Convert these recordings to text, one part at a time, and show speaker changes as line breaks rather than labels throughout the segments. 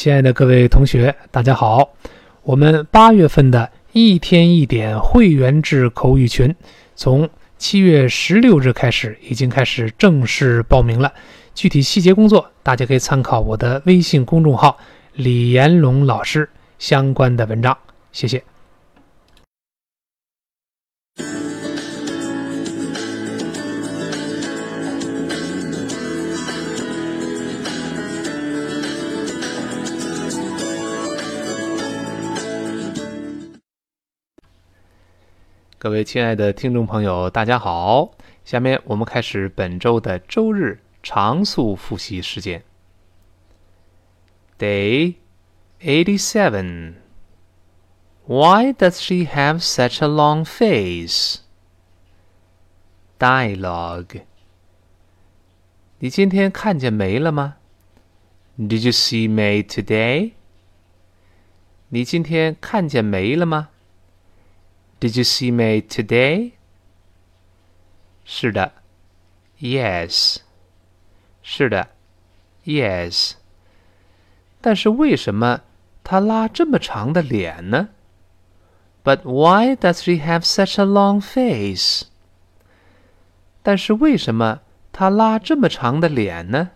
亲爱的各位同学，大家好！我们八月份的一天一点会员制口语群，从七月十六日开始，已经开始正式报名了。具体细节工作，大家可以参考我的微信公众号“李延龙老师”相关的文章。谢谢。各位亲爱的听众朋友，大家好！下面我们开始本周的周日常速复习时间。Day eighty-seven. Why does she have such a long face? Dialogue. 你今天看见梅了吗？Did you see May today? 你今天看见梅了吗 ？Did you see May today? 是的，Yes。是的，Yes。但是为什么她拉这么长的脸呢？But why does she have such a long face? 但是为什么她拉这么长的脸呢？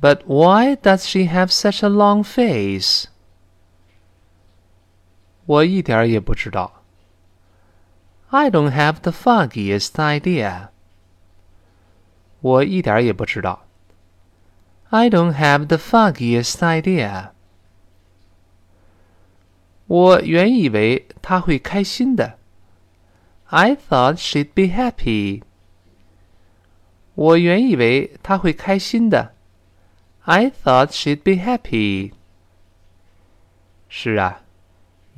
But why does she have such a long face? 我一点也不知道。 I don't have the foggiest idea. 我一点也不知道。I don't have the foggiest idea. 我原以为她会开心的。I thought she'd be happy. 我原以为她会开心的。I thought she'd be happy. 是啊。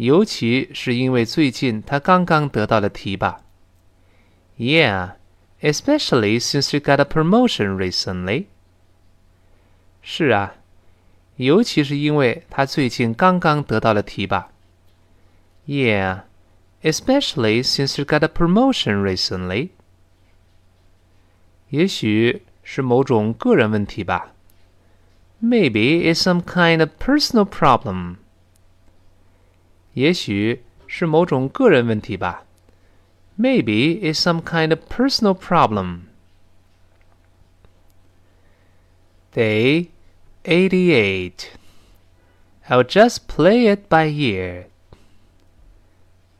尤其是因为最近他刚刚得到了提拔。Yeah, especially since you got a promotion recently. 是啊，尤其是因为他最近刚刚得到了提拔。Yeah, especially since you got a promotion recently. 也许是某种个人问题吧。Maybe it's some kind of personal problem. 也许是某种个人问题吧。Maybe it's some kind of personal problem. Day 88. I'll just play it by ear.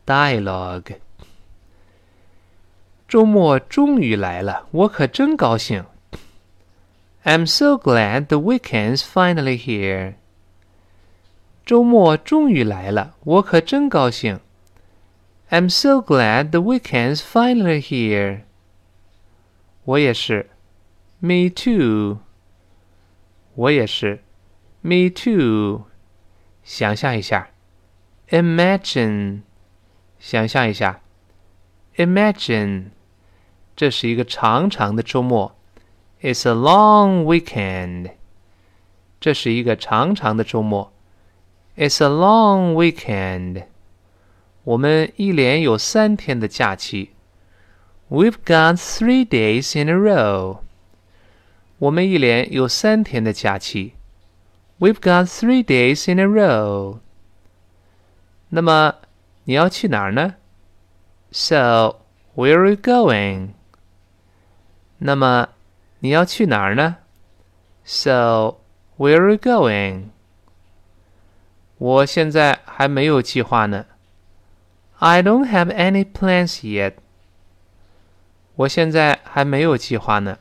Dialogue. 周末终于来了，我可真高兴。I'm so glad the weekend's finally here. 周末终于来了，我可真高兴。I'm so glad the weekend's finally here。我也是。Me too。我也是。Me too。想象一下。Imagine。想象一下。Imagine。这是一个长长的周末。It's a long weekend。这是一个长长的周末。 It's a long weekend. 我们一连有三天的假期。We've got three days in a row. 我们一连有三天的假期。We've got three days in a row. 那么你要去哪儿呢？So where are you going? 那么你要去哪儿呢？So where are you going? 我现在还没有计划呢。I don't have any plans yet. 我现在还没有计划呢。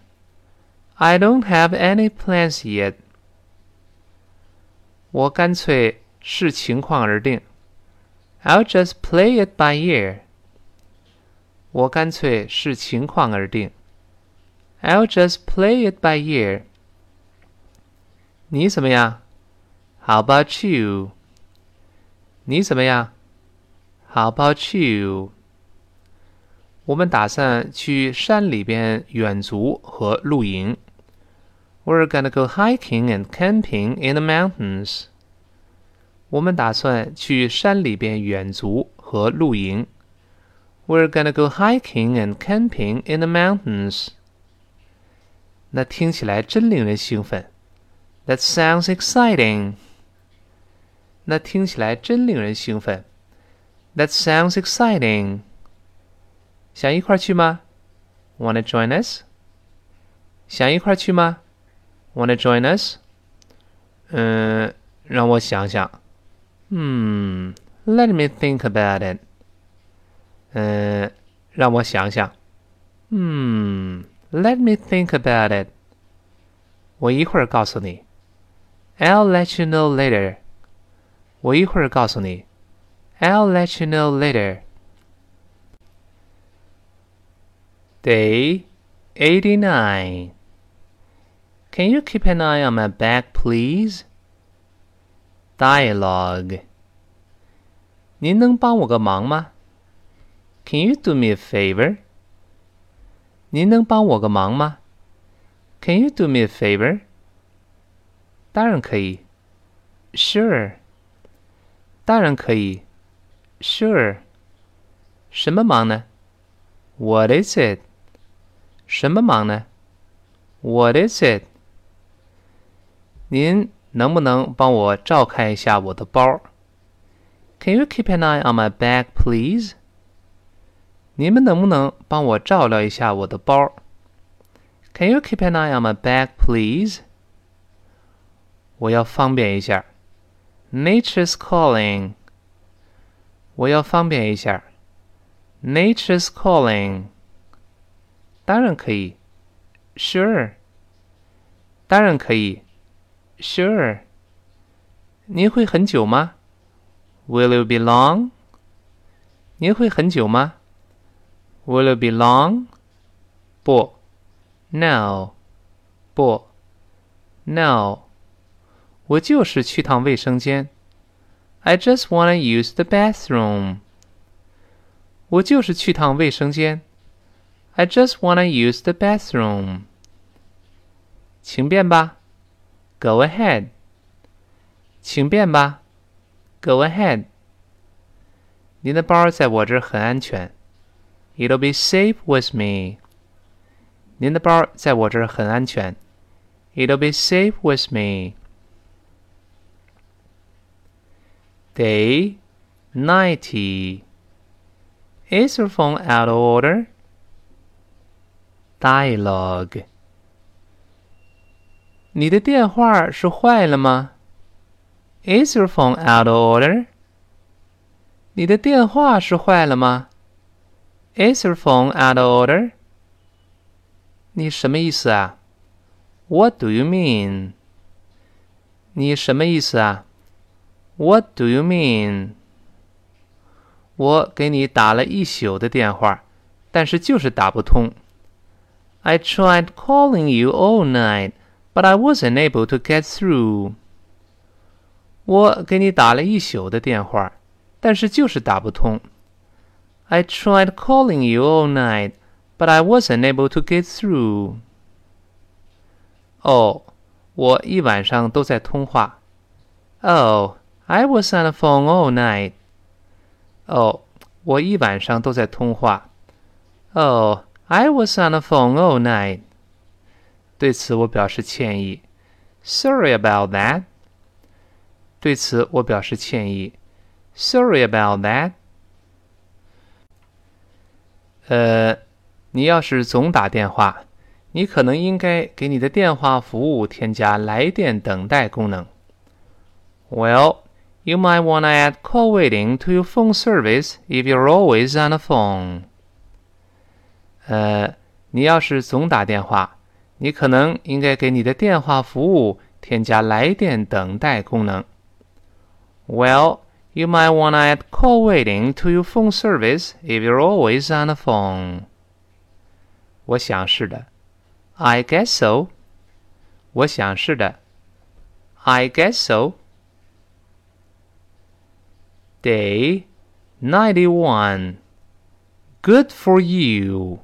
I don't have any plans yet. 我干脆视情况而定。I'll just play it by ear. 我干脆视情况而定。I'll just play it by ear. 你怎么样？How about you? 你怎么样？How about you？我们打算去山里边远足和露营。We're gonna go hiking and camping in the mountains。我们打算去山里边远足和露营。We're gonna go hiking and camping in the mountains。那听起来真令人兴奋。 That sounds exciting. 那听起来真令人兴奋。That sounds exciting. 想一块去吗？Wanna join us? 想一块去吗？Wanna join us? 嗯，让我想想。Hmm, let me think about it. 嗯，让我想想。Hmm, let me think about it. 我一会儿告诉你。I'll let you know later. 我一会儿告诉你。I'll let you know later. Day 89. Can you keep an eye on my back, please? Dialogue. 您能帮我个忙吗？Can you do me a favor? 您能帮我个忙吗？Can you do me a favor? 当然可以。Sure. 当然可以。Sure. 什么忙呢？What is it? 什么忙呢？What is it? 您能不能帮我照看一下我的包？Can you keep an eye on my bag, please? 你们能不能帮我照料一下我的包？Can you keep an eye on my bag, please? 我要方便一下。 Nature's calling. 我要方便一下。Nature's calling. 当然可以。Sure. 当然可以。Sure. 您会很久吗？Will you be long? 您会很久吗？Will you be long? 不。No. 不。No. 我就是去趟卫生间。I just wanna use the bathroom. 我就是去趟卫生间。I just wanna use the bathroom. 请便吧。Go ahead. 请便吧。Go ahead. 您的包在我这儿很安全。It'll be safe with me. 您的包在我这儿很安全。It'll be safe with me. Day 90. Is your phone out of order? Dialogue. 你的电话是坏了吗？Is your phone out of order? 你的电话是坏了吗？Is your phone out of order? 你什么意思啊？What do you mean? 你什么意思啊 ？What do you mean？我给你打了一宿的电话，但是就是打不通。I tried calling you all night, but I wasn't able to get through. 我给你打了一宿的电话，但是就是打不通。I tried calling you all night, but I wasn't able to get through. 哦，我一晚上都在通话。Oh. I was on the phone all night. 哦，我一晚上都在通话。Oh, I was on the phone all night. 对此我表示歉意。Sorry about that. 对此我表示歉意。Sorry about that. 呃，你要是总打电话，你可能应该给你的电话服务添加来电等待功能。Well. You might want to add call waiting to your phone service if you're always on the phone. 呃，你要是总打电话，你可能应该给你的电话服务添加来电等待功能。Well, you might want to add call waiting to your phone service if you're always on the phone. 我想是的。I guess so. 我想是的。I guess so. Day 91. Good for you.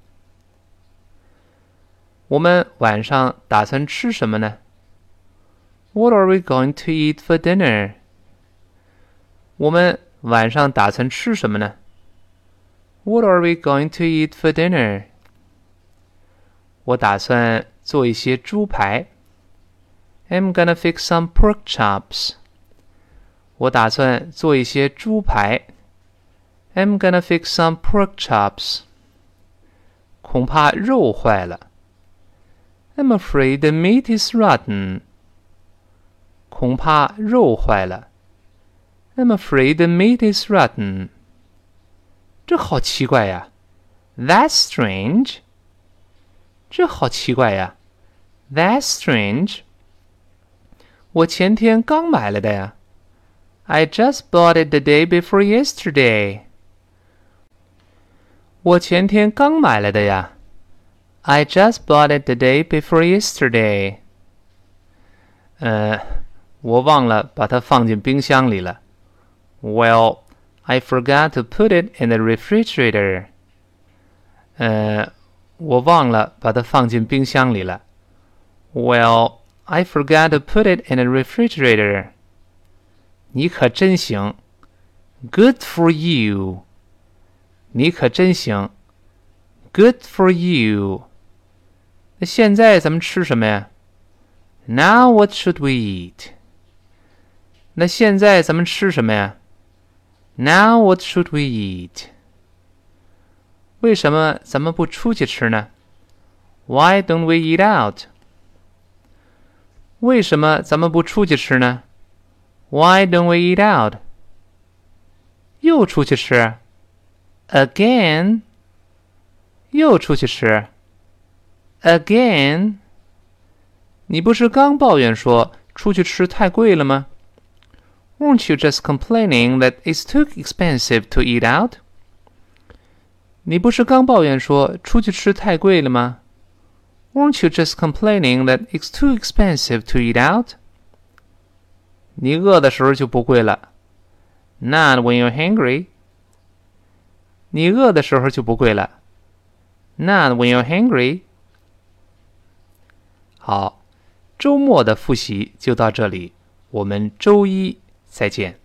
我们晚上打算吃什么呢？What are we going to eat for dinner? 我们晚上打算吃什么呢？What are we going to eat for dinner? 我打算做一些猪排。 I'm gonna fix some pork chops. 我打算做一些猪排。I'm gonna fix some pork chops. 恐怕肉坏了。I'm afraid the meat is rotten. 恐怕肉坏了。I'm afraid the meat is rotten. 这好奇怪呀。That's strange. 这好奇怪呀。That's strange. 我前天刚买来的呀。 I just bought it the day before yesterday. 我前天刚买来的呀。I just bought it the day before yesterday. 呃，我忘了把它放进冰箱里了。Well, I forgot to put it in the refrigerator. 呃，我忘了把它放进冰箱里了。Well, I forgot to put it in the refrigerator. 你可真行，Good for you. 你可真行，Good for you. 那现在咱们吃什么呀？Now what should we eat? 那现在咱们吃什么呀？Now what should we eat? 为什么咱们不出去吃呢？Why don't we eat out? 为什么咱们不出去吃呢 ？Why don't we eat out? 又出去吃？Again? 又出去吃？Again? 你不是刚抱怨说出去吃太贵了吗？Weren't you just complaining that it's too expensive to eat out? 你不是刚抱怨说出去吃太贵了吗？Weren't you just complaining that it's too expensive to eat out? 你饿的时候就不跪了。Not when you're hungry. 你饿的时候就不跪了。Not when you're hungry. 好，周末的复习就到这里，我们周一再见。